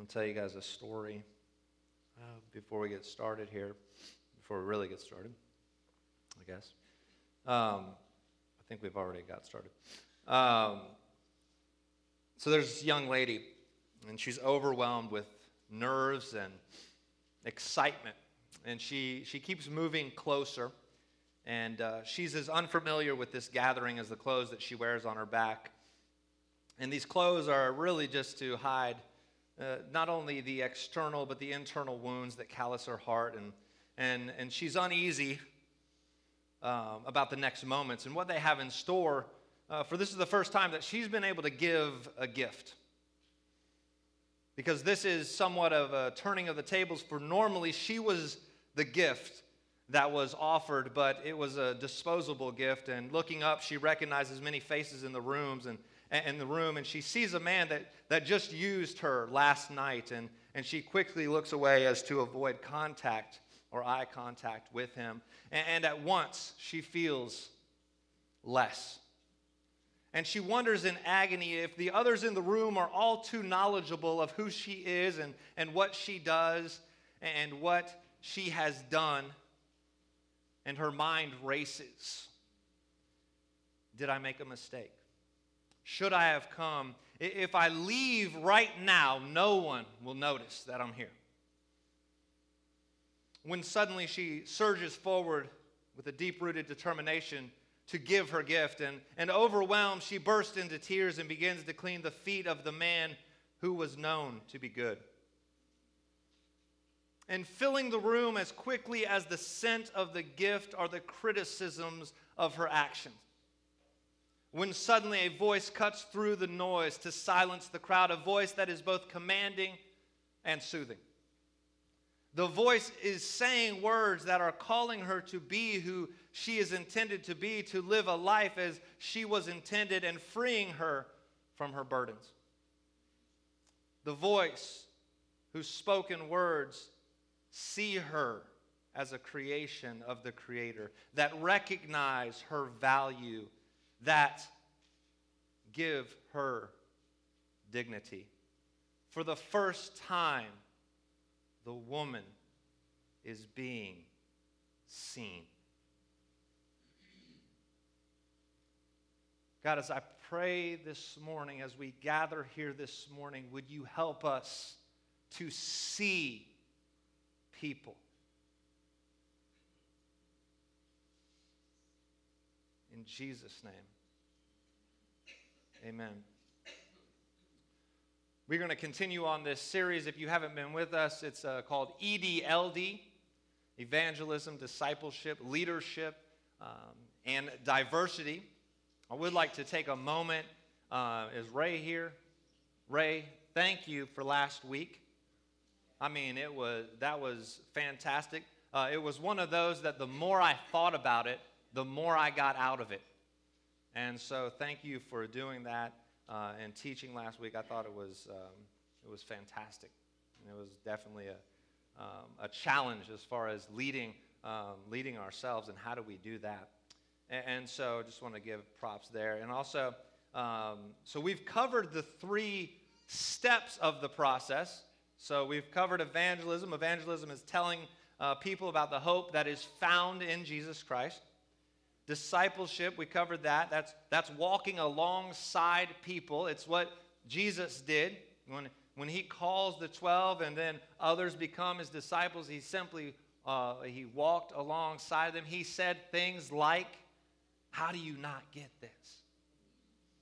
I'll tell you guys a story uh, before we get started here, before we really get started, I guess. Um, I think we've already got started. Um, so there's this young lady, and she's overwhelmed with nerves and excitement. And she, she keeps moving closer. And uh, she's as unfamiliar with this gathering as the clothes that she wears on her back. And these clothes are really just to hide uh, not only the external, but the internal wounds that callous her heart. And, and, and she's uneasy um, about the next moments and what they have in store. Uh, for this is the first time that she's been able to give a gift. Because this is somewhat of a turning of the tables, for normally she was the gift that was offered, but it was a disposable gift. And looking up, she recognizes many faces in the rooms and in the room, and she sees a man that, that just used her last night, and, and she quickly looks away as to avoid contact or eye contact with him. And, and at once she feels less. And she wonders in agony if the others in the room are all too knowledgeable of who she is and, and what she does and what she has done. And her mind races. Did I make a mistake? Should I have come? If I leave right now, no one will notice that I'm here. When suddenly she surges forward with a deep rooted determination to give her gift, and, and overwhelmed, she bursts into tears and begins to clean the feet of the man who was known to be good. And filling the room as quickly as the scent of the gift are the criticisms of her actions when suddenly a voice cuts through the noise to silence the crowd, a voice that is both commanding and soothing. The voice is saying words that are calling her to be who she is intended to be, to live a life as she was intended, and freeing her from her burdens. The voice whose spoken words see her as a creation of the Creator, that recognize her value that give her dignity. For the first time, the woman is being seen. God, as I pray this morning, as we gather here this morning, would you help us to see people? In Jesus' name. Amen. We're going to continue on this series. If you haven't been with us, it's uh, called EDLD Evangelism, Discipleship, Leadership, um, and Diversity. I would like to take a moment. Uh, is Ray here? Ray, thank you for last week. I mean, it was that was fantastic. Uh, it was one of those that the more I thought about it, the more I got out of it. And so, thank you for doing that uh, and teaching last week. I thought it was, um, it was fantastic. And it was definitely a, um, a challenge as far as leading, um, leading ourselves and how do we do that. And, and so, just want to give props there. And also, um, so we've covered the three steps of the process. So, we've covered evangelism. Evangelism is telling uh, people about the hope that is found in Jesus Christ. Discipleship, we covered that. That's, that's walking alongside people. It's what Jesus did when, when he calls the 12 and then others become his disciples. He simply uh, he walked alongside them. He said things like, How do you not get this?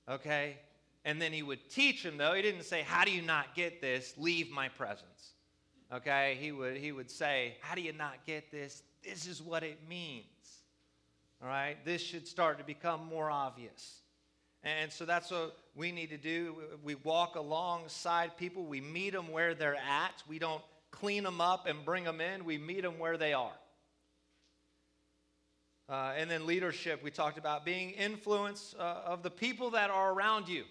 Okay? And then he would teach them, though. He didn't say, How do you not get this? Leave my presence. Okay? He would, he would say, How do you not get this? This is what it means. All right? This should start to become more obvious. And so that's what we need to do. We walk alongside people, we meet them where they're at. We don't clean them up and bring them in, we meet them where they are. Uh, and then leadership, we talked about being influence uh, of the people that are around you.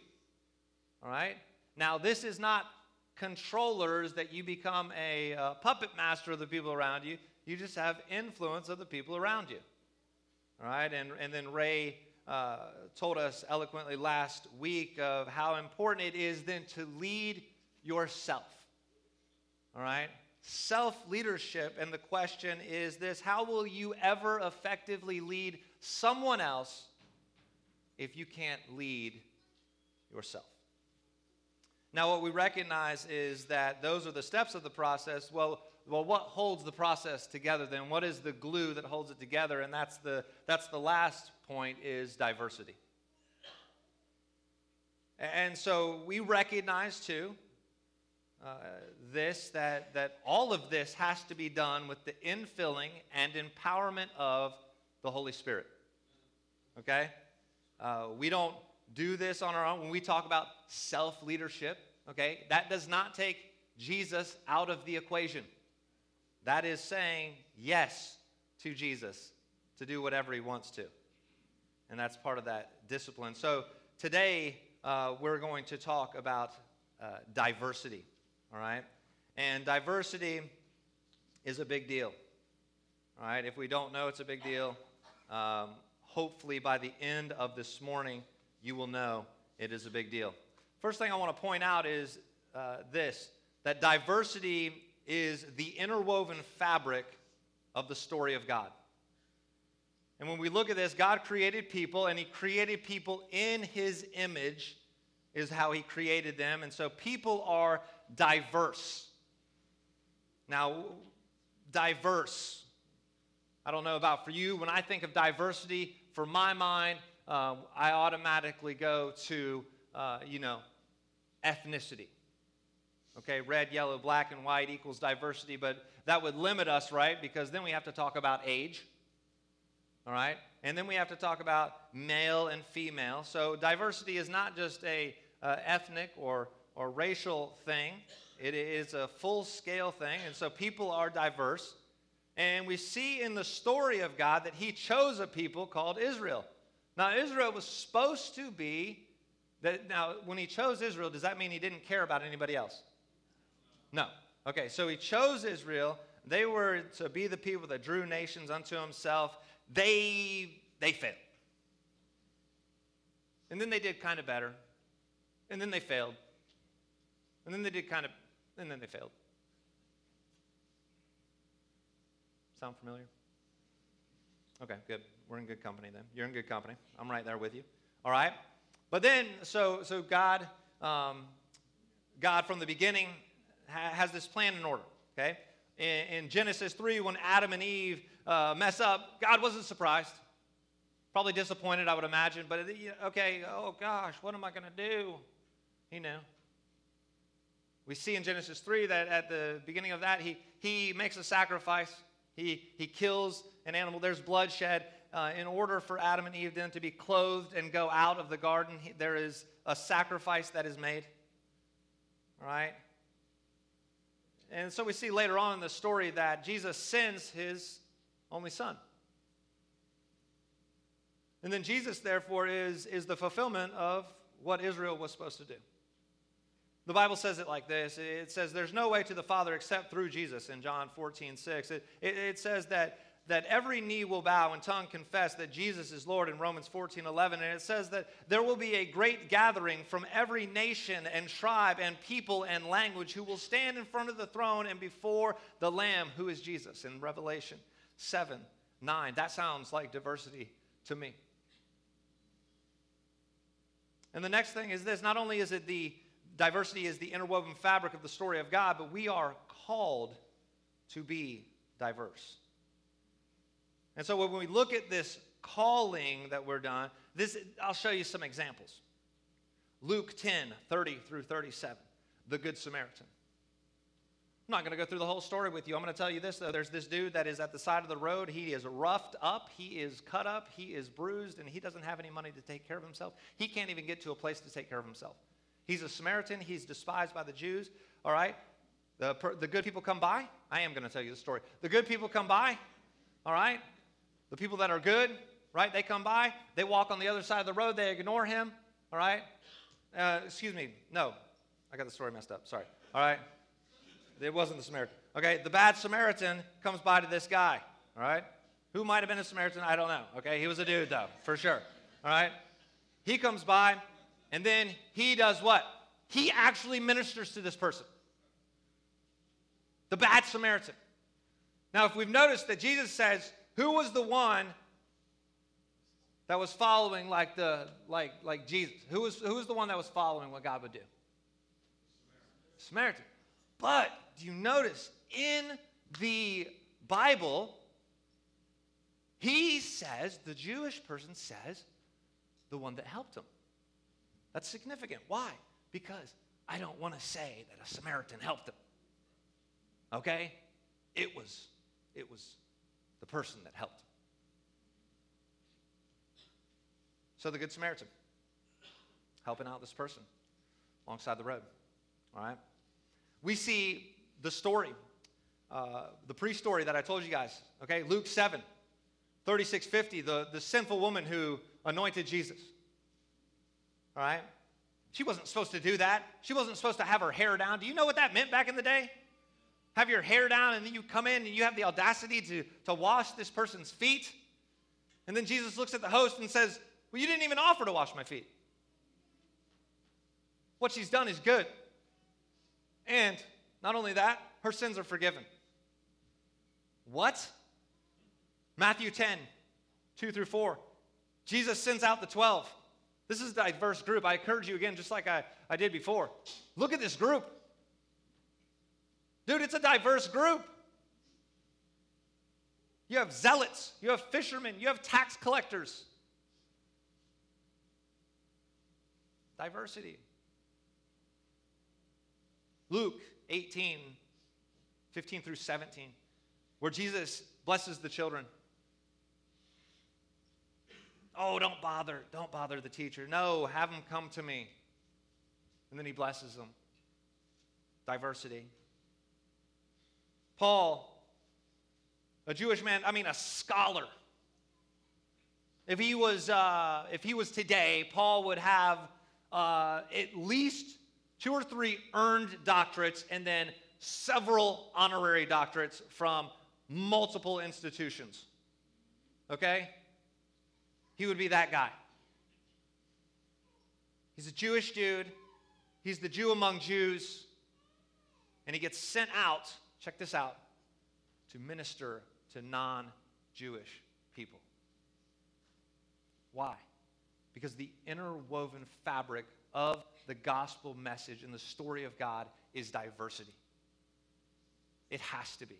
All right? Now, this is not controllers that you become a uh, puppet master of the people around you. You just have influence of the people around you. Right, and, and then Ray uh, told us eloquently last week of how important it is then to lead yourself. All right? Self leadership. And the question is this How will you ever effectively lead someone else if you can't lead yourself? Now, what we recognize is that those are the steps of the process. Well, well, what holds the process together then? What is the glue that holds it together? And that's the, that's the last point is diversity. And so we recognize too uh, this that, that all of this has to be done with the infilling and empowerment of the Holy Spirit. Okay? Uh, we don't do this on our own. When we talk about self leadership, okay, that does not take Jesus out of the equation. That is saying yes to Jesus to do whatever he wants to. And that's part of that discipline. So today, uh, we're going to talk about uh, diversity, all right? And diversity is a big deal, all right? If we don't know it's a big deal, um, hopefully by the end of this morning, you will know it is a big deal. First thing I want to point out is uh, this that diversity is the interwoven fabric of the story of God. And when we look at this, God created people, and He created people in His image, is how He created them. And so people are diverse. Now, diverse. I don't know about for you. When I think of diversity, for my mind, uh, I automatically go to, uh, you know, ethnicity. Okay, red, yellow, black, and white equals diversity, but that would limit us, right? Because then we have to talk about age, all right? And then we have to talk about male and female. So diversity is not just a uh, ethnic or, or racial thing, it is a full scale thing. And so people are diverse. And we see in the story of God that He chose a people called Israel. Now, Israel was supposed to be that. Now, when He chose Israel, does that mean He didn't care about anybody else? No. Okay, so he chose Israel. They were to be the people that drew nations unto himself. They they failed. And then they did kind of better. And then they failed. And then they did kind of and then they failed. Sound familiar? Okay, good. We're in good company then. You're in good company. I'm right there with you. All right. But then, so so God, um, God from the beginning has this plan in order, okay? In, in Genesis 3, when Adam and Eve uh, mess up, God wasn't surprised. Probably disappointed, I would imagine, but okay, oh gosh, what am I going to do? He knew. We see in Genesis 3 that at the beginning of that, he, he makes a sacrifice. He, he kills an animal. There's bloodshed. Uh, in order for Adam and Eve then to be clothed and go out of the garden, he, there is a sacrifice that is made. All right? And so we see later on in the story that Jesus sends his only son. And then Jesus, therefore, is, is the fulfillment of what Israel was supposed to do. The Bible says it like this it says, There's no way to the Father except through Jesus in John 14, 6. It, it, it says that that every knee will bow and tongue confess that Jesus is Lord in Romans 14 11. And it says that there will be a great gathering from every nation and tribe and people and language who will stand in front of the throne and before the Lamb, who is Jesus, in Revelation 7 9. That sounds like diversity to me. And the next thing is this not only is it the diversity is the interwoven fabric of the story of God, but we are called to be diverse. And so when we look at this calling that we're done, this I'll show you some examples. Luke 10, 30 through 37, the Good Samaritan. I'm not going to go through the whole story with you. I'm going to tell you this, though. There's this dude that is at the side of the road. He is roughed up, he is cut up, he is bruised, and he doesn't have any money to take care of himself. He can't even get to a place to take care of himself. He's a Samaritan, he's despised by the Jews, all right? The, the good people come by. I am going to tell you the story. The good people come by, all right? The people that are good, right? They come by, they walk on the other side of the road, they ignore him, all right? Uh, excuse me, no, I got the story messed up. Sorry, all right? It wasn't the Samaritan. Okay, the bad Samaritan comes by to this guy, all right? Who might have been a Samaritan? I don't know. Okay, he was a dude though, for sure. All right? He comes by, and then he does what? He actually ministers to this person. the bad Samaritan. Now, if we've noticed that Jesus says, who was the one that was following like the like like Jesus? Who was who was the one that was following what God would do? Samaritan. But do you notice in the Bible, he says, the Jewish person says, the one that helped him. That's significant. Why? Because I don't want to say that a Samaritan helped him. Okay? It was it was the person that helped. So the good Samaritan helping out this person alongside the road. All right? We see the story, uh, the pre story that I told you guys. Okay? Luke 7, 36 50, the, the sinful woman who anointed Jesus. All right? She wasn't supposed to do that. She wasn't supposed to have her hair down. Do you know what that meant back in the day? Have your hair down, and then you come in and you have the audacity to, to wash this person's feet. And then Jesus looks at the host and says, Well, you didn't even offer to wash my feet. What she's done is good. And not only that, her sins are forgiven. What? Matthew 10, 2 through 4. Jesus sends out the 12. This is a diverse group. I encourage you again, just like I, I did before. Look at this group. Dude, it's a diverse group. You have zealots, you have fishermen, you have tax collectors. Diversity. Luke 18, 15 through 17, where Jesus blesses the children. Oh, don't bother. Don't bother the teacher. No, have them come to me. And then he blesses them. Diversity. Paul, a Jewish man, I mean, a scholar. If he was, uh, if he was today, Paul would have uh, at least two or three earned doctorates and then several honorary doctorates from multiple institutions. Okay? He would be that guy. He's a Jewish dude. He's the Jew among Jews. And he gets sent out, check this out, to minister to non Jewish people. Why? Because the interwoven fabric of the gospel message and the story of God is diversity. It has to be.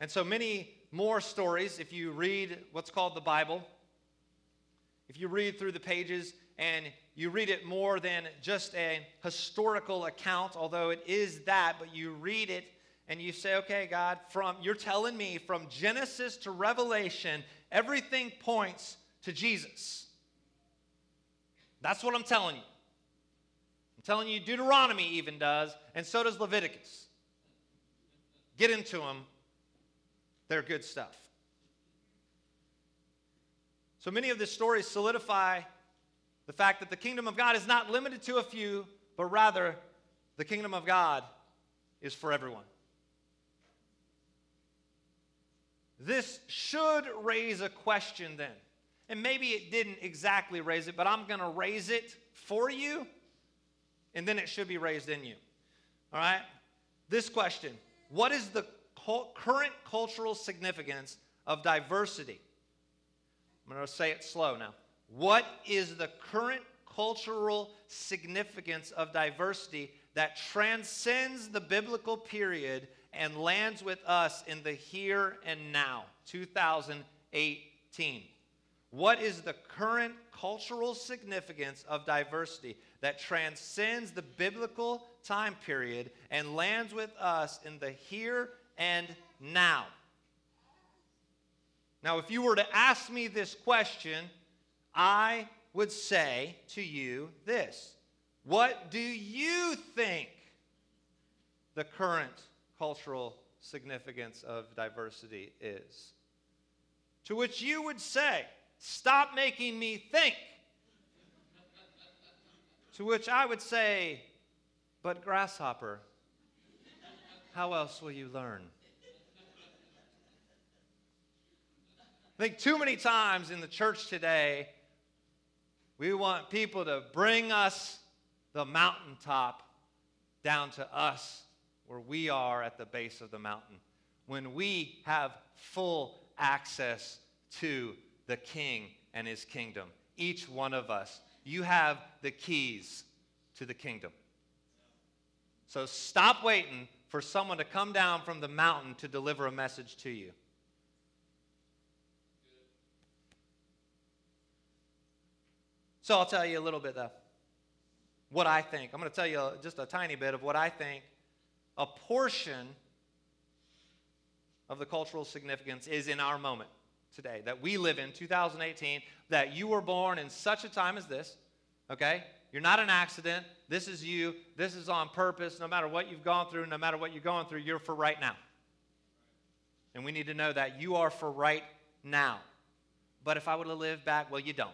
And so many more stories, if you read what's called the Bible, if you read through the pages and you read it more than just a historical account, although it is that, but you read it and you say, okay, God, from you're telling me from Genesis to Revelation, everything points to Jesus. That's what I'm telling you. I'm telling you, Deuteronomy even does, and so does Leviticus. Get into them they're good stuff. So many of the stories solidify the fact that the kingdom of God is not limited to a few, but rather the kingdom of God is for everyone. This should raise a question then. And maybe it didn't exactly raise it, but I'm going to raise it for you, and then it should be raised in you. All right? This question What is the current cultural significance of diversity. I'm going to say it slow now. What is the current cultural significance of diversity that transcends the biblical period and lands with us in the here and now, 2018? What is the current cultural significance of diversity that transcends the biblical time period and lands with us in the here and now. Now, if you were to ask me this question, I would say to you this What do you think the current cultural significance of diversity is? To which you would say, Stop making me think. to which I would say, But, grasshopper, how else will you learn? I think too many times in the church today, we want people to bring us the mountaintop down to us where we are at the base of the mountain, when we have full access to the King and his kingdom. Each one of us, you have the keys to the kingdom. So stop waiting for someone to come down from the mountain to deliver a message to you. So I'll tell you a little bit though. What I think. I'm going to tell you just a tiny bit of what I think a portion of the cultural significance is in our moment today that we live in 2018 that you were born in such a time as this, okay? You're not an accident. This is you. This is on purpose. No matter what you've gone through, no matter what you're going through, you're for right now. And we need to know that you are for right now. But if I would have lived back, well, you don't.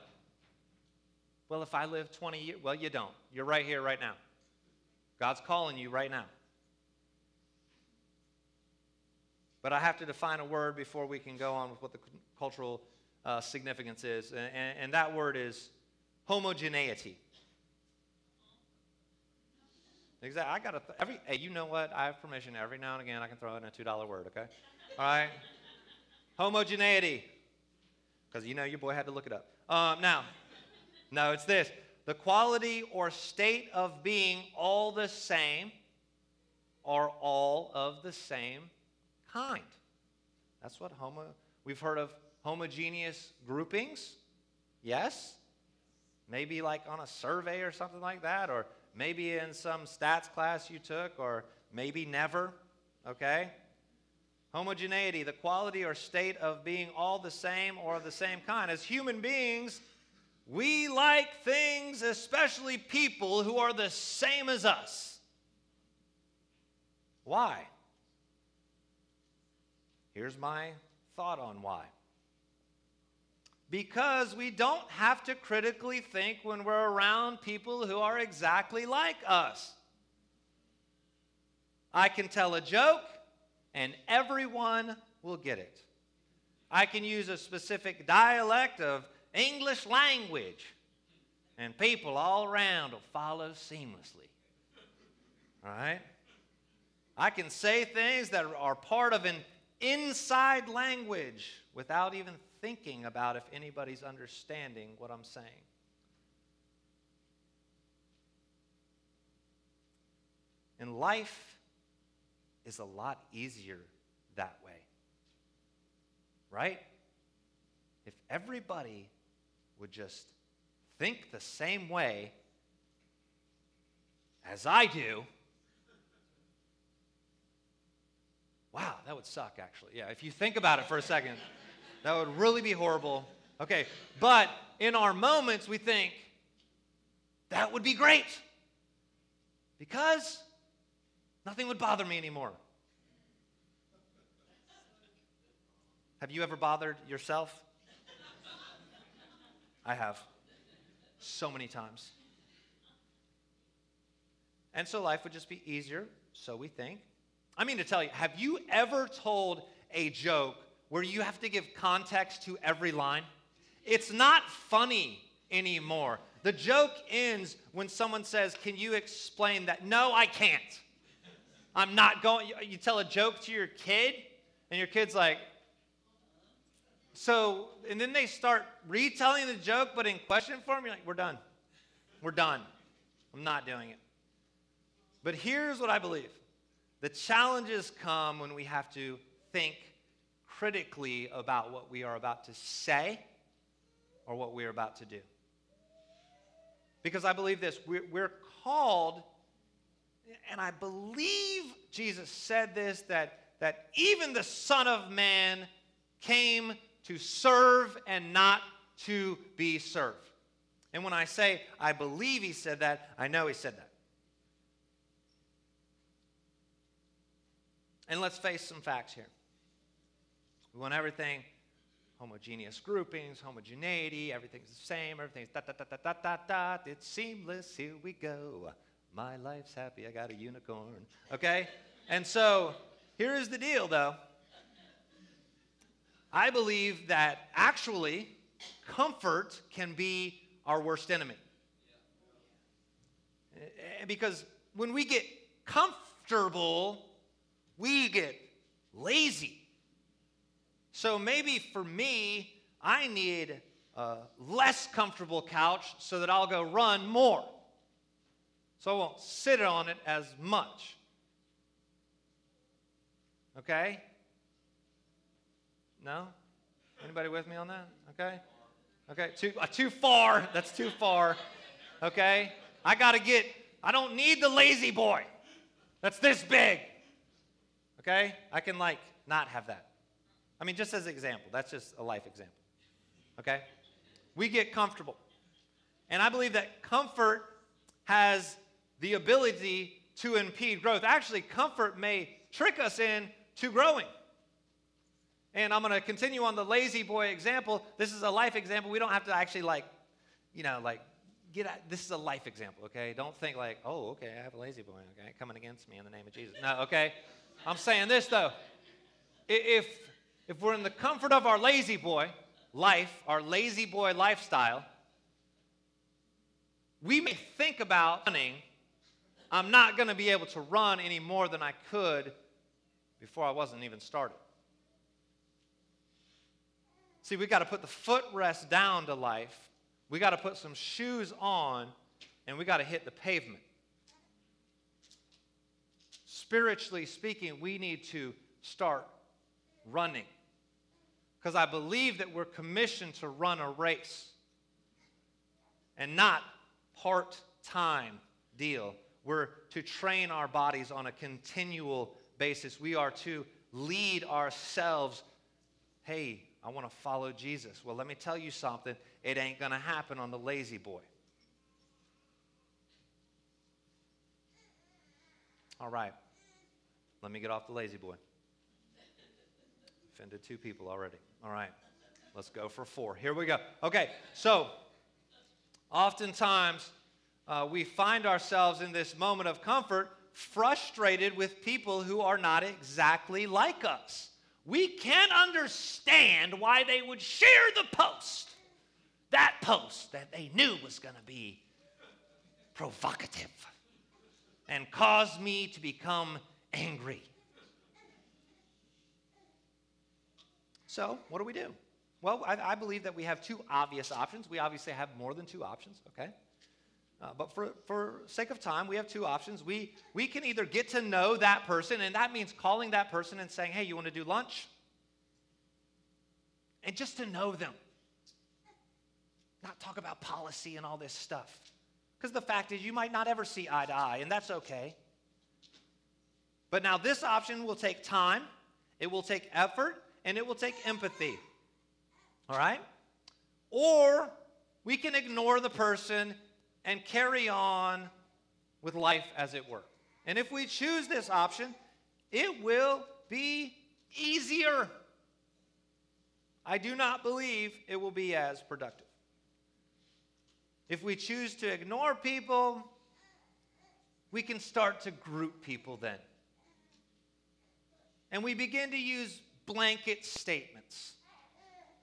Well, if I live 20 years, well, you don't. You're right here, right now. God's calling you right now. But I have to define a word before we can go on with what the cultural uh, significance is. And, and, that word is homogeneity. Exactly. I got th- every, hey, you know what? I have permission every now and again I can throw in a $2 word, okay? All right? Homogeneity. Because you know your boy had to look it up. Um, now, no, it's this the quality or state of being all the same or all of the same kind. That's what homo, we've heard of homogeneous groupings. Yes? Maybe like on a survey or something like that, or maybe in some stats class you took, or maybe never. Okay? Homogeneity, the quality or state of being all the same or of the same kind. As human beings, we like things, especially people who are the same as us. Why? Here's my thought on why. Because we don't have to critically think when we're around people who are exactly like us. I can tell a joke and everyone will get it. I can use a specific dialect of English language and people all around will follow seamlessly. All right? I can say things that are part of an inside language without even thinking about if anybody's understanding what I'm saying. And life is a lot easier that way. Right? If everybody would just think the same way as I do, Wow, that would suck, actually. Yeah, if you think about it for a second, that would really be horrible. Okay, but in our moments, we think, that would be great because nothing would bother me anymore. Have you ever bothered yourself? I have. So many times. And so life would just be easier, so we think. I mean to tell you, have you ever told a joke where you have to give context to every line? It's not funny anymore. The joke ends when someone says, Can you explain that? No, I can't. I'm not going. You tell a joke to your kid, and your kid's like, so, and then they start retelling the joke, but in question form, you're like, We're done. We're done. I'm not doing it. But here's what I believe the challenges come when we have to think critically about what we are about to say or what we are about to do. Because I believe this we're, called, and I believe Jesus said this that, that even the Son of Man came to serve and not to be served. And when I say I believe he said that, I know he said that. And let's face some facts here. We want everything homogeneous groupings, homogeneity, everything's the same, everything's dot, dot, dot, dot, dot, dot, dot. It's seamless, here we go. My life's happy, I got a unicorn. Okay? And so, here is the deal though. I believe that actually, comfort can be our worst enemy. Because when we get comfortable, we get lazy. So maybe for me, I need a less comfortable couch so that I'll go run more. So I won't sit on it as much. Okay? No? Anybody with me on that? Okay? Okay, too, uh, too far. That's too far. Okay? I got to get, I don't need the lazy boy. That's this big. Okay? I can, like, not have that. I mean, just as an example, that's just a life example. Okay? We get comfortable. And I believe that comfort has the ability to impede growth. Actually, comfort may trick us into growing. And I'm going to continue on the lazy boy example. This is a life example. We don't have to actually, like, you know, like, get out. This is a life example, okay? Don't think, like, oh, okay, I have a lazy boy, okay, coming against me in the name of Jesus. No, okay? I'm saying this, though. If, if we're in the comfort of our lazy boy life, our lazy boy lifestyle, we may think about running. I'm not going to be able to run any more than I could before I wasn't even started. See, we got to put the footrest down to life. We got to put some shoes on, and we got to hit the pavement. Spiritually speaking, we need to start running. Because I believe that we're commissioned to run a race and not part time deal. We're to train our bodies on a continual basis. We are to lead ourselves. Hey, I want to follow Jesus. Well, let me tell you something. It ain't going to happen on the lazy boy. All right. Let me get off the lazy boy. Offended two people already. All right. Let's go for four. Here we go. Okay. So, oftentimes, uh, we find ourselves in this moment of comfort frustrated with people who are not exactly like us we can't understand why they would share the post, that post that they knew was going to be provocative and cause me to become angry. So, what do we do? Well, I, I, believe that we have two obvious options. We obviously have more than two options, okay? Uh, but for, for sake of time, we have two options. We, we can either get to know that person, and that means calling that person and saying, hey, you want to do lunch? And just to know them. Not talk about policy and all this stuff. Because the fact is, you might not ever see eye to eye, and that's okay. But now, this option will take time, it will take effort, and it will take empathy. All right? Or we can ignore the person and carry on with life as it were. And if we choose this option, it will be easier. I do not believe it will be as productive. If we choose to ignore people, we can start to group people then. And we begin to use blanket statements.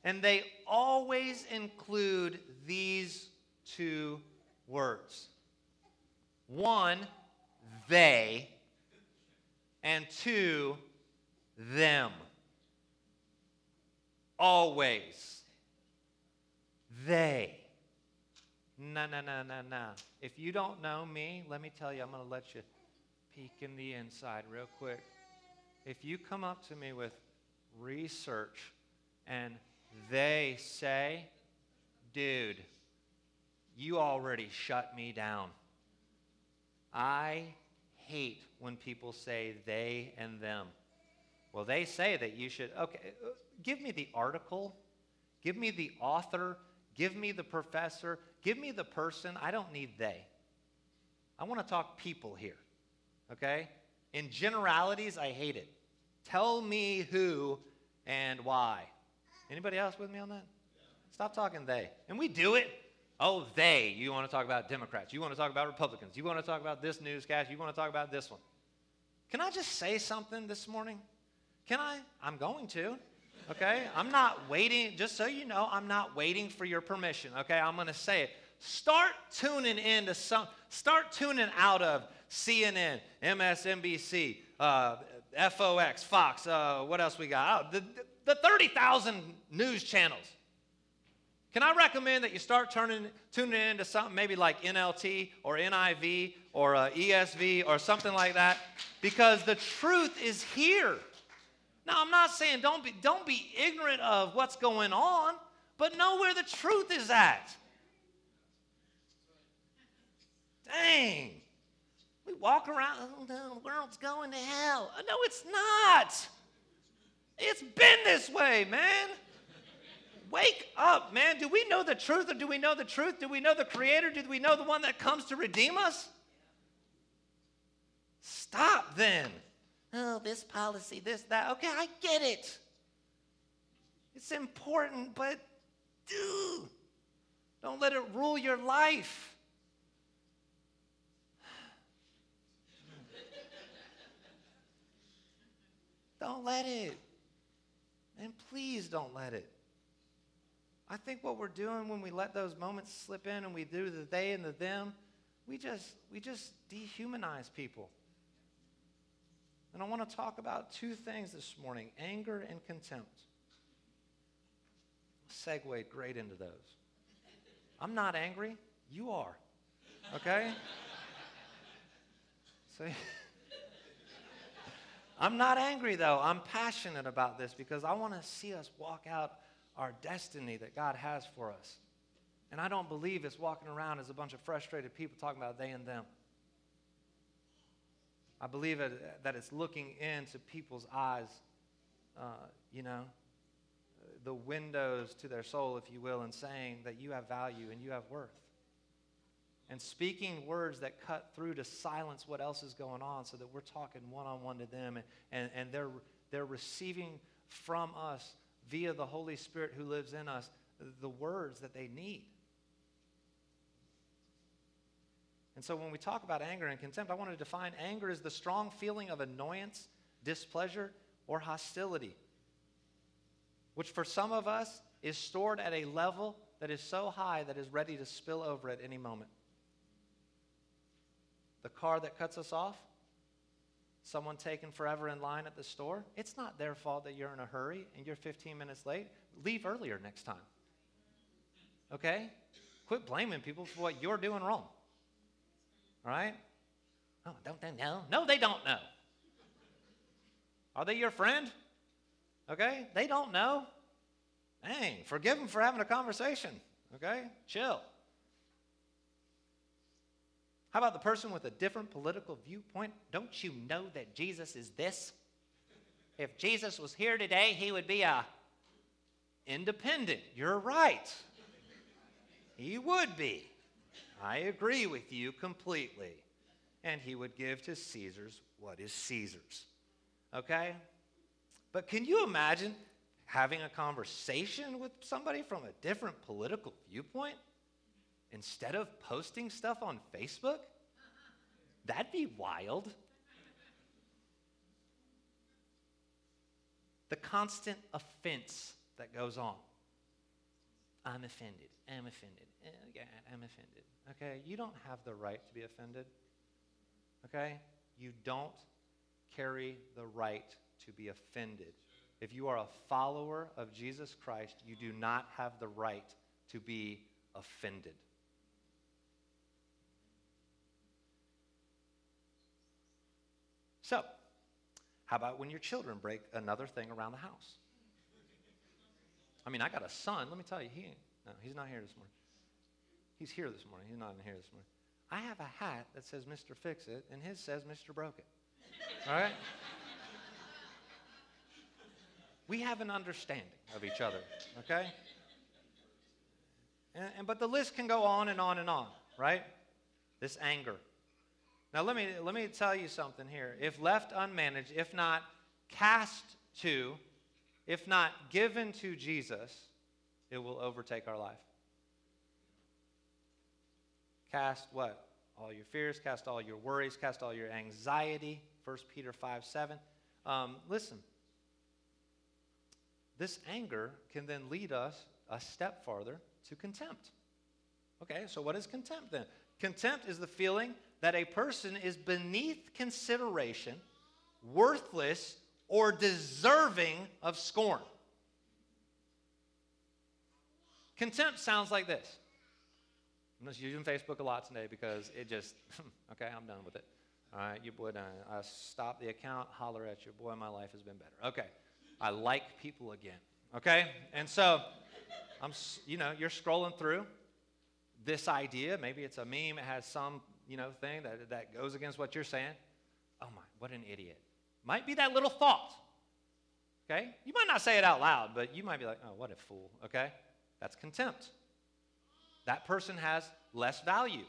And they always include these two words one, they, and two, them. Always. They. No, no, no, no, no. If you don't know me, let me tell you, I'm going to let you peek in the inside real quick. If you come up to me with research and they say, dude, you already shut me down. I hate when people say they and them. Well, they say that you should, okay, uh, give me the article, give me the author, give me the professor, give me the person. I don't need they. I want to talk people here, okay? In generalities, I hate it. Tell me who and why. Anybody else with me on that? Stop talking they. And we do it. Oh, they. You want to talk about Democrats. You want to talk about Republicans. You want to talk about this newscast. You want to talk about this one. Can I just say something this morning? Can I? I'm going to. Okay? I'm not waiting, just so you know, I'm not waiting for your permission. Okay? I'm going to say it. Start tuning in to some, start tuning out of CNN, MSNBC, uh, FOX, Fox, uh, what else we got? Oh, the, the 30,000 news channels. Can I recommend that you start turning, tuning into something maybe like NLT or NIV or uh, ESV or something like that? Because the truth is here. Now, I'm not saying don't be, don't be ignorant of what's going on, but know where the truth is at. Dang. We walk around, oh the world's going to hell. No, it's not. It's been this way, man. Wake up, man. Do we know the truth or do we know the truth? Do we know the Creator? Do we know the one that comes to redeem us? Stop then. Oh, this policy, this, that. Okay, I get it. It's important, but dude, don't let it rule your life. don't let it. And please don't let it. I think what we're doing when we let those moments slip in and we do the they and the them, we just we just dehumanize people. And I want to talk about two things this morning anger and contempt. Segued great into those. I'm not angry, you are. Okay? See? I'm not angry though. I'm passionate about this because I want to see us walk out our destiny that God has for us. And I don't believe it's walking around as a bunch of frustrated people talking about they and them. I believe that it's looking into people's eyes, uh, you know, the windows to their soul, if you will, and saying that you have value and you have worth. And speaking words that cut through to silence what else is going on so that we're talking one on one to them and, and, and they're, they're receiving from us via the Holy Spirit who lives in us the words that they need. And so when we talk about anger and contempt, I want to define anger as the strong feeling of annoyance, displeasure, or hostility, which for some of us is stored at a level that is so high that is ready to spill over at any moment. The car that cuts us off, someone taking forever in line at the store, it's not their fault that you're in a hurry and you're 15 minutes late. Leave earlier next time. Okay? Quit blaming people for what you're doing wrong. All right? Oh, don't they know? No, they don't know. Are they your friend? Okay? They don't know. Dang, forgive them for having a conversation. Okay? Chill. How about the person with a different political viewpoint? Don't you know that Jesus is this? If Jesus was here today, he would be a independent. You're right. He would be. I agree with you completely. And he would give to Caesar's what is Caesar's. Okay? But can you imagine having a conversation with somebody from a different political viewpoint? Instead of posting stuff on Facebook? That'd be wild. The constant offense that goes on. I'm offended. I'm offended. Eh, oh, God, I'm offended. Okay? You don't have the right to be offended. Okay? You don't carry the right to be offended. If you are a follower of Jesus Christ, you do not have the right to be offended. So, how about when your children break another thing around the house? I mean, I got a son. Let me tell you, he ain't, no, he's not here this morning. He's here this morning. He's not in here this morning. I have a hat that says Mr. Fix It, and his says Mr. Broke It. All right? we have an understanding of each other, okay? And, and, but the list can go on and on and on, right? This anger, now, let me, let me tell you something here. If left unmanaged, if not cast to, if not given to Jesus, it will overtake our life. Cast what? All your fears, cast all your worries, cast all your anxiety. 1 Peter 5 7. Um, listen, this anger can then lead us a step farther to contempt. Okay, so what is contempt then? Contempt is the feeling that a person is beneath consideration worthless, or deserving of scorn. Contempt sounds like this. I'm just using Facebook a lot today because it just, okay, I'm done with it. All right, your boy done. I stopped the account, holler at your boy, my life has been better. Okay, I like people again. Okay, and so I'm, you know, you're scrolling through this idea. Maybe it's a meme. It has some, you know, thing that, that goes against what you're saying. Oh my, what an idiot. Might be that little thought. Okay? You might not say it out loud, but you might be like, oh, what a fool. Okay? That's contempt. That person has less value.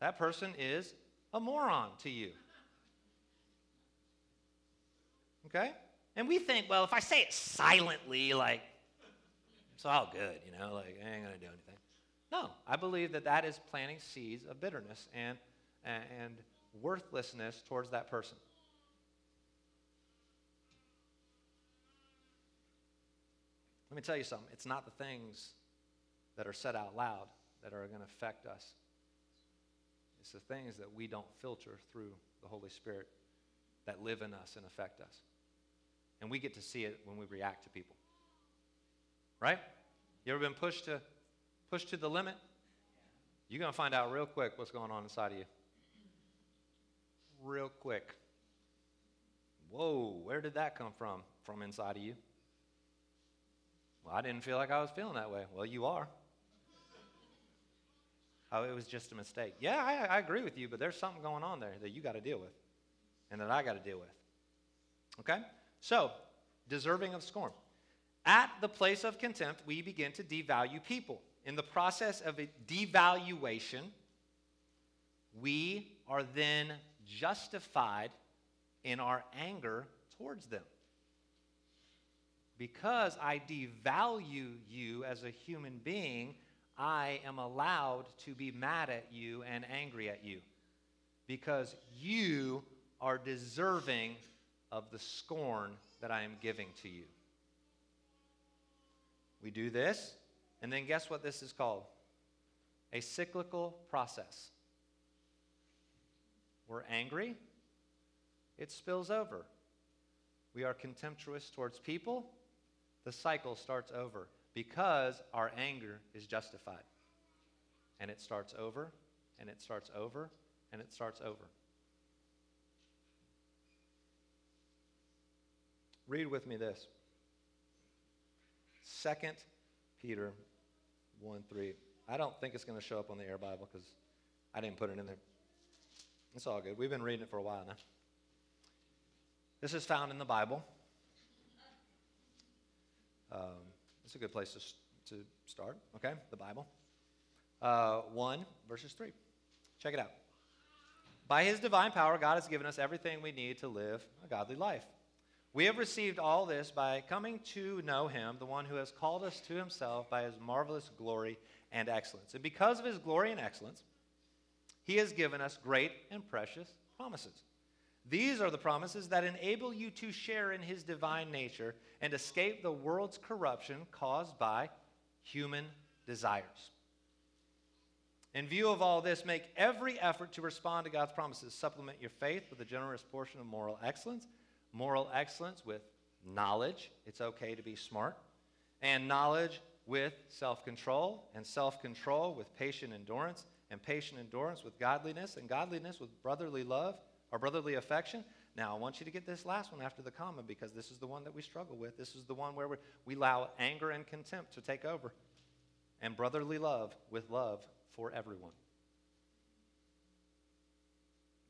That person is a moron to you. Okay? And we think, well, if I say it silently, like, it's all good, you know, like, I ain't to do anything. No, I believe that that is planting seeds of bitterness and, and worthlessness towards that person. Let me tell you something. It's not the things that are said out loud that are going to affect us. It's the things that we don't filter through the Holy Spirit that live in us and affect us. And we get to see it when we react to people. Right? You ever been pushed to pushed to the limit? You're going to find out real quick what's going on inside of you. Real quick. Whoa, where did that come from? From inside of you. Well, I didn't feel like I was feeling that way. Well, you are. Oh, it was just a mistake. Yeah, I, I agree with you, but there's something going on there that you got to deal with and that I got to deal with. Okay? So, deserving of scorn. At the place of contempt, we begin to devalue people. In the process of a devaluation, we are then justified in our anger towards them because I devalue you as a human being, I am allowed to be mad at you and angry at you because you are deserving of the scorn that I am giving to you. We do this, and then guess what this is called? A cyclical process. We're angry, it spills over. We are contemptuous towards people, the cycle starts over because our anger is justified. And it starts over, and it starts over, and it starts over. Read with me this. 2 Peter 1 3. I don't think it's going to show up on the Air Bible because I didn't put it in there. It's all good. We've been reading it for a while now. This is found in the Bible. Um, it's a good place to, to start, okay? The Bible. Uh, 1, verses 3. Check it out. By his divine power, God has given us everything we need to live a godly life. We have received all this by coming to know him, the one who has called us to himself by his marvelous glory and excellence. And because of his glory and excellence, he has given us great and precious promises. These are the promises that enable you to share in his divine nature and escape the world's corruption caused by human desires. In view of all this, make every effort to respond to God's promises. Supplement your faith with a generous portion of moral excellence, moral excellence with knowledge. It's okay to be smart. And knowledge with self control, and self control with patient endurance, and patient endurance with godliness, and godliness with brotherly love or brotherly affection. Now, I want you to get this last one after the comma because this is the one that we struggle with. This is the one where we allow anger and contempt to take over. And brotherly love with love for everyone.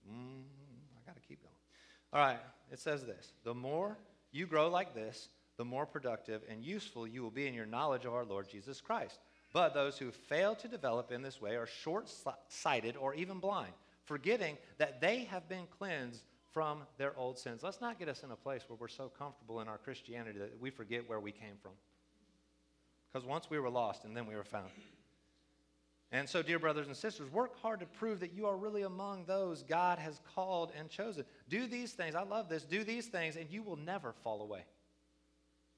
Mm, I got to keep going. All right, it says this The more you grow like this, the more productive and useful you will be in your knowledge of our Lord Jesus Christ. But those who fail to develop in this way are short sighted or even blind forgetting that they have been cleansed from their old sins. Let's not get us in a place where we're so comfortable in our Christianity that we forget where we came from. Because once we were lost and then we were found. And so, dear brothers and sisters, work hard to prove that you are really among those God has called and chosen. Do these things. I love this. Do these things, and you will never fall away.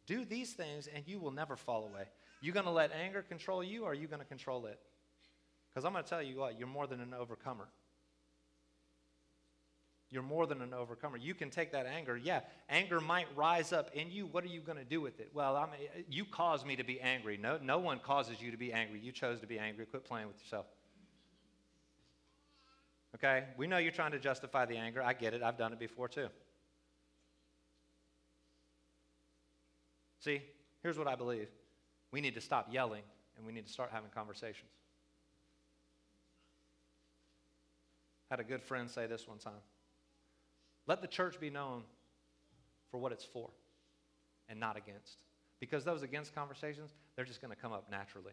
Do these things, and you will never fall away. You going to let anger control you, or are you going to control it? Because I'm going to tell you what, you're more than an overcomer. You're more than an overcomer. You can take that anger. Yeah, anger might rise up in you. What are you going to do with it? Well, I mean, you caused me to be angry. No, no one causes you to be angry. You chose to be angry. Quit playing with yourself. Okay? We know you're trying to justify the anger. I get it. I've done it before too. See, here's what I believe we need to stop yelling and we need to start having conversations. Had a good friend say this one time let the church be known for what it's for and not against. Because those against conversations, they're just going to come up naturally.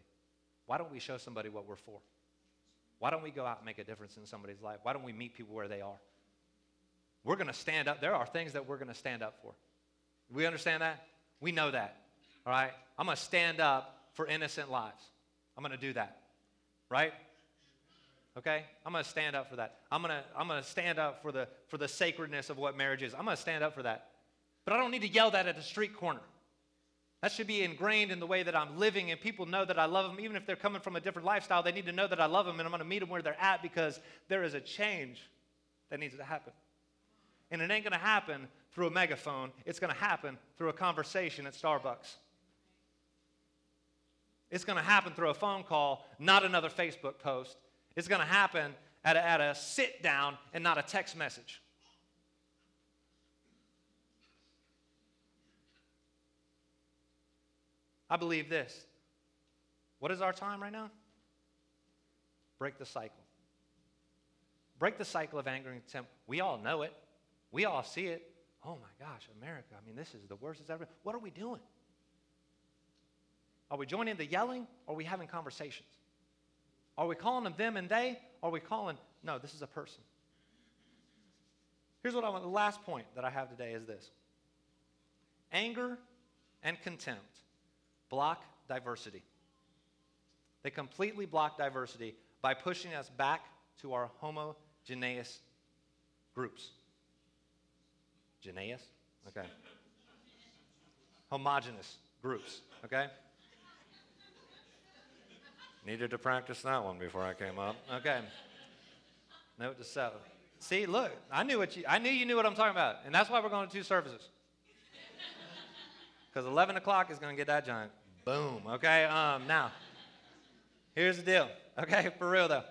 Why don't we show somebody what we're for? Why don't we go out and make a difference in somebody's life? Why don't we meet people where they are? We're going to stand up. There are things that we're going to stand up for. We understand that? We know that. All right? I'm going to stand up for innocent lives. I'm going to do that. Right? Okay? I'm going to stand up for that. I'm going to I'm going to stand up for the for the sacredness of what marriage is. I'm going to stand up for that. But I don't need to yell that at a street corner. That should be ingrained in the way that I'm living, and people know that I love them. Even if they're coming from a different lifestyle, they need to know that I love them, and I'm going to meet them where they're at because there is a change that needs to happen. And it ain't going to happen through a megaphone, it's going to happen through a conversation at Starbucks. It's going to happen through a phone call, not another Facebook post. It's going to happen at a, at a sit down and not a text message. I believe this. What is our time right now? Break the cycle. Break the cycle of anger and contempt. We all know it. We all see it. Oh my gosh, America. I mean, this is the worst it's ever. been. What are we doing? Are we joining the yelling or are we having conversations? Are we calling them them and they? Are we calling, no, this is a person? Here's what I want. The last point that I have today is this anger and contempt block diversity. They completely block diversity by pushing us back to our homogeneous groups. Geneus? Okay. Homogeneous groups, okay? Needed to practice that one before I came up. Okay. Note to self. See, look, I knew what you I knew you knew what I'm talking about. And that's why we're going to two services. Because 11 o'clock is going to get that giant. Boom. Okay. Um, now, here's the deal. Okay, for real though.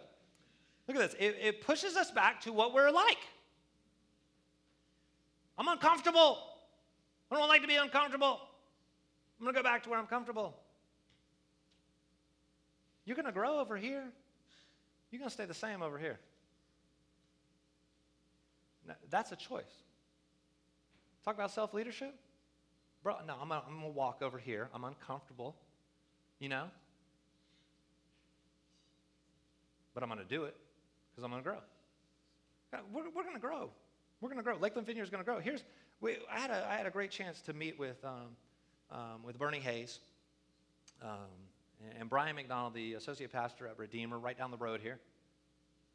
Look at this. It, it pushes us back to what we're like. I'm uncomfortable. I don't like to be uncomfortable. I'm going to go back to where I'm comfortable. You're going to grow over here. You're going to stay the same over here. Now, that's a choice. Talk about self leadership. Bro, no, I'm going to walk over here. I'm uncomfortable, you know? But I'm going to do it because I'm going to grow. We're, we're going to grow. We're going to grow. Lakeland Vineyard is going to grow. Here's, we, I, had a, I had a great chance to meet with, um, um, with Bernie Hayes. Um, and Brian McDonald, the associate pastor at Redeemer, right down the road here,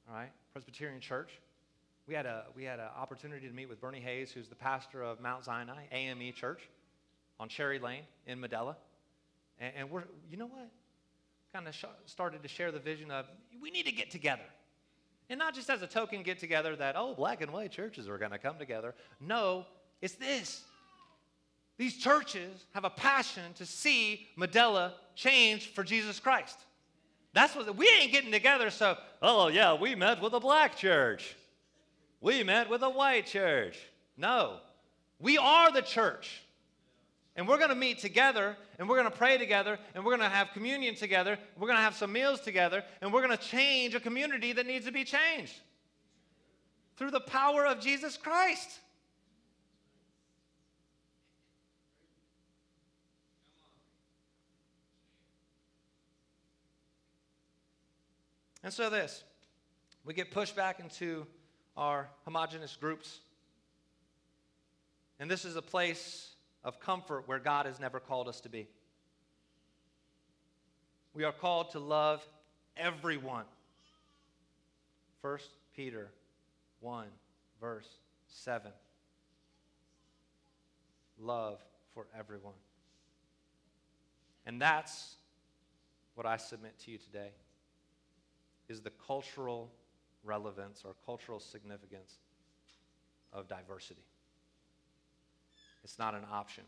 all right, Presbyterian Church. We had a we had an opportunity to meet with Bernie Hayes, who's the pastor of Mount Sinai AME Church on Cherry Lane in Medulla, and, and we're you know what, kind of sh- started to share the vision of we need to get together, and not just as a token get together that oh black and white churches are going to come together. No, it's this. These churches have a passion to see Medulla change for Jesus Christ. That's what we ain't getting together. So, oh yeah, we met with a black church. We met with a white church. No, we are the church. And we're going to meet together and we're going to pray together and we're going to have communion together. We're going to have some meals together and we're going to change a community that needs to be changed through the power of Jesus Christ. And so, this we get pushed back into our homogenous groups. And this is a place of comfort where God has never called us to be. We are called to love everyone. 1 Peter 1, verse 7. Love for everyone. And that's what I submit to you today is the cultural relevance or cultural significance of diversity. It's not an option,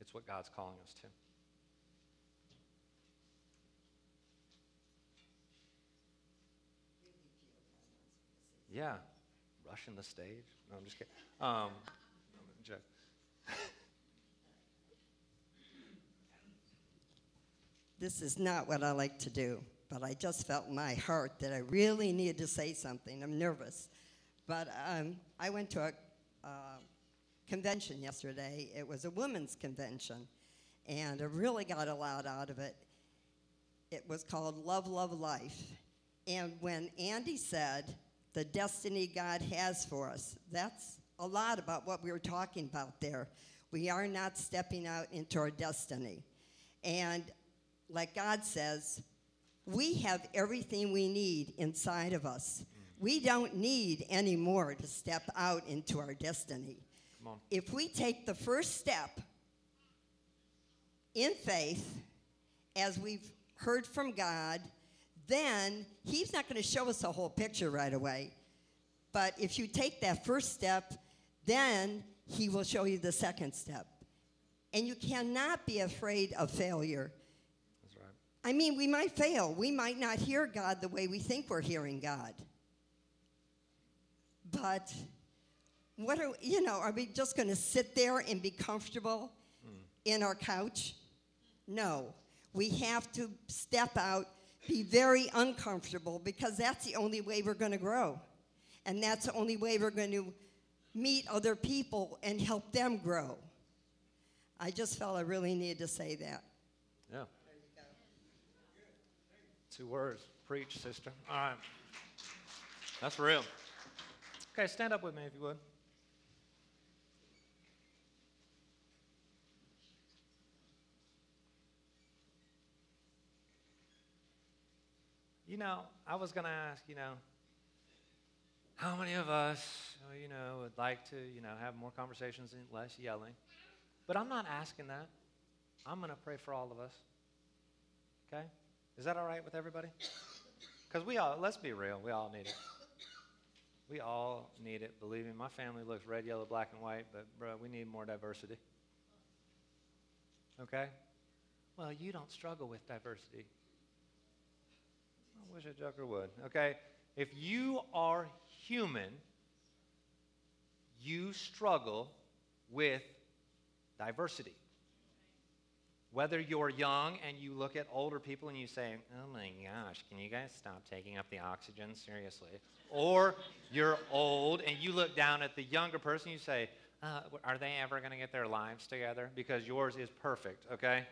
it's what God's calling us to. Yeah, rushing the stage. No, I'm just kidding. Um, joke. This is not what I like to do, but I just felt in my heart that I really needed to say something. I'm nervous. But um, I went to a uh, convention yesterday. It was a women's convention, and I really got a lot out of it. It was called Love, Love, Life. And when Andy said, the destiny God has for us, that's a lot about what we were talking about there. We are not stepping out into our destiny. And like God says, we have everything we need inside of us. We don't need any more to step out into our destiny. If we take the first step in faith, as we've heard from God, then He's not going to show us the whole picture right away. But if you take that first step, then He will show you the second step. And you cannot be afraid of failure. I mean, we might fail. We might not hear God the way we think we're hearing God. But what are you know, are we just going to sit there and be comfortable in our couch? No. We have to step out, be very uncomfortable because that's the only way we're going to grow. And that's the only way we're going to meet other people and help them grow. I just felt I really needed to say that. Yeah. Two words. Preach, sister. All right. That's real. Okay, stand up with me if you would. You know, I was going to ask, you know, how many of us, you know, would like to, you know, have more conversations and less yelling? But I'm not asking that. I'm going to pray for all of us. Okay? Is that all right with everybody? Because we all, let's be real, we all need it. We all need it. Believe me, my family looks red, yellow, black, and white, but, bro, we need more diversity. Okay? Well, you don't struggle with diversity. I wish a joker would. Okay? If you are human, you struggle with diversity. Whether you're young and you look at older people and you say, oh my gosh, can you guys stop taking up the oxygen seriously? Or you're old and you look down at the younger person and you say, uh, are they ever going to get their lives together? Because yours is perfect, okay?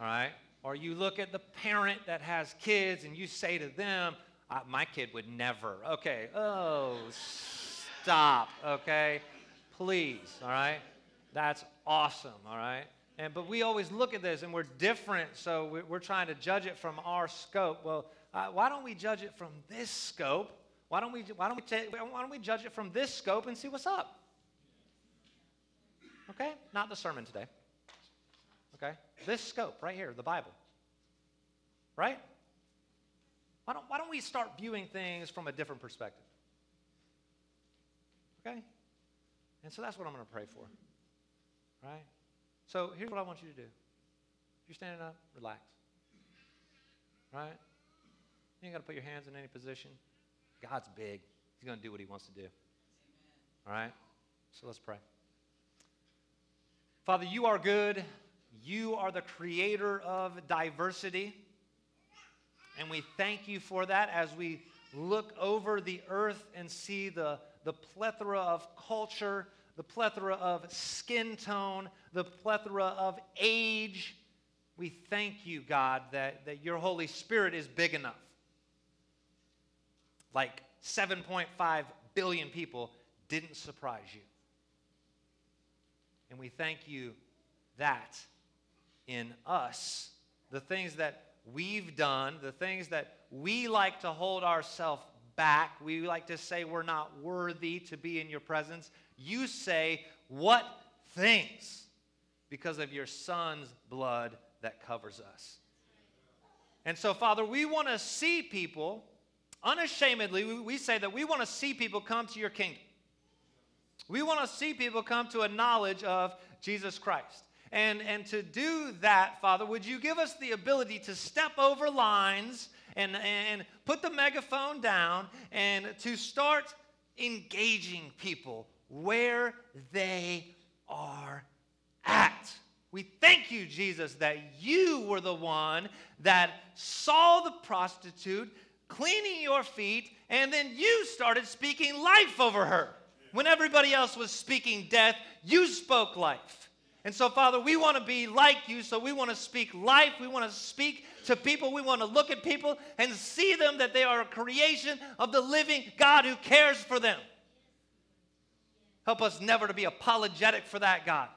All right? Or you look at the parent that has kids and you say to them, uh, my kid would never. Okay, oh, stop, okay? Please, all right? That's awesome, all right? And, but we always look at this and we're different, so we're, trying to judge it from our scope. Well, uh, why don't we judge it from this scope? Why don't, we, why, don't we ta- why don't we judge it from this scope and see what's up? Okay? Not the sermon today. Okay? This scope right here, the Bible. Right? Why don't, why don't we start viewing things from a different perspective? Okay? And so that's what I'm going to pray for. Right? So here's what I want you to do. If you're standing up, relax. Right? You ain't got to put your hands in any position. God's big. He's going to do what he wants to do. All right? So let's pray. Father, you are good. You are the creator of diversity. And we thank you for that as we look over the earth and see the, the plethora of culture, the plethora of skin tone, the plethora of age. We thank you, God, that, that your Holy Spirit is big enough. Like 7.5 billion people didn't surprise you. And we thank you that in us, the things that we've done, the things that we like to hold ourselves back, we like to say we're not worthy to be in your presence, you say, What things? Because of your son's blood that covers us. And so, Father, we want to see people, unashamedly, we, say that we want to see people come to your kingdom. We want to see people come to a knowledge of Jesus Christ. And, and to do that, Father, would you give us the ability to step over lines and, and put the megaphone down and to start engaging people where they are at? We thank you, Jesus, that you were the one that saw the prostitute cleaning your feet, and then you started speaking life over her. When everybody else was speaking death, you spoke life. And so, Father, we want to be like you, so we want to speak life. We want to speak to people. We want to look at people and see them that they are a creation of the living God who cares for them. Help us never to be apologetic for that, God.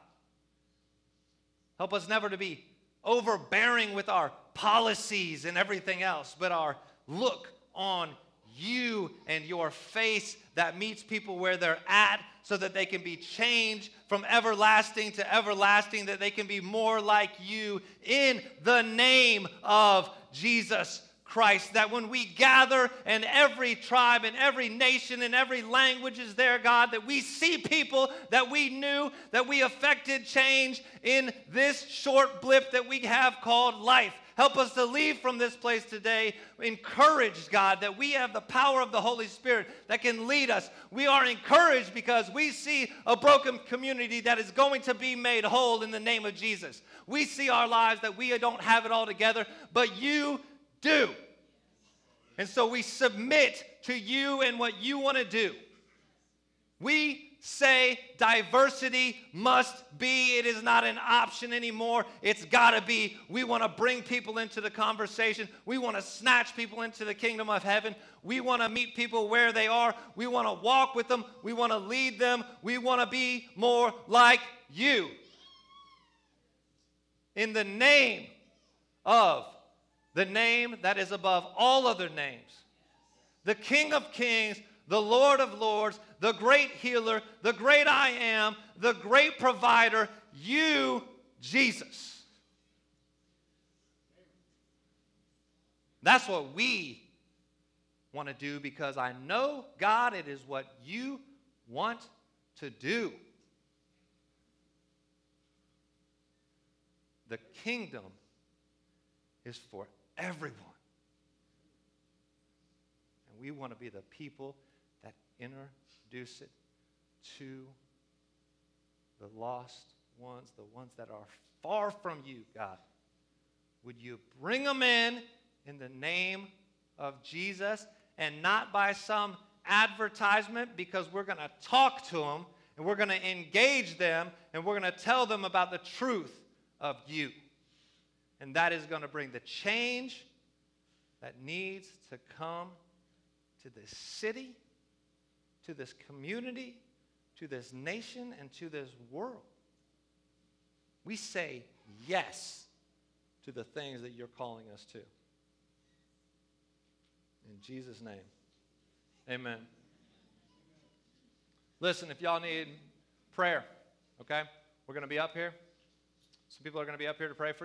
Help us never to be overbearing with our policies and everything else, but our look on you and your face that meets people where they're at so that they can be changed from everlasting to everlasting, that they can be more like you in the name of Jesus Christ. That when we gather and every tribe and every nation and every language is there, God, that we see people that we knew, that we affected change in this short blip that we have called life. Help us to leave from this place today encouraged, God, that we have the power of the Holy Spirit that can lead us. We are encouraged because we see a broken community that is going to be made whole in the name of Jesus. We see our lives that we don't have it all together, but you do. And so we submit to you and what you want to do. We say diversity must be. It is not an option anymore. It's got to be. We want to bring people into the conversation. We want to snatch people into the kingdom of heaven. We want to meet people where they are. We want to walk with them. We want to lead them. We want to be more like you. In the name of the name that is above all other names, the King of Kings the Lord of Lords, the great healer, the great I am, the great provider, you, Jesus. That's what we want to do because I know, God, it is what you want to do. The kingdom is for everyone. And we want to be the people that introduce it to the lost ones, the ones that are far from you, God. Would you bring them in in the name of Jesus and not by some advertisement because we're going to talk to them and we're going to engage them and we're going to tell them about the truth of you. And that is going to bring the change that needs to come to this city to this community, to this nation, and to this world. We say yes to the things that you're calling us to. In Jesus' name, amen. Listen, if y'all need prayer, okay, we're going to be up here. Some people are going to be up here to pray for you.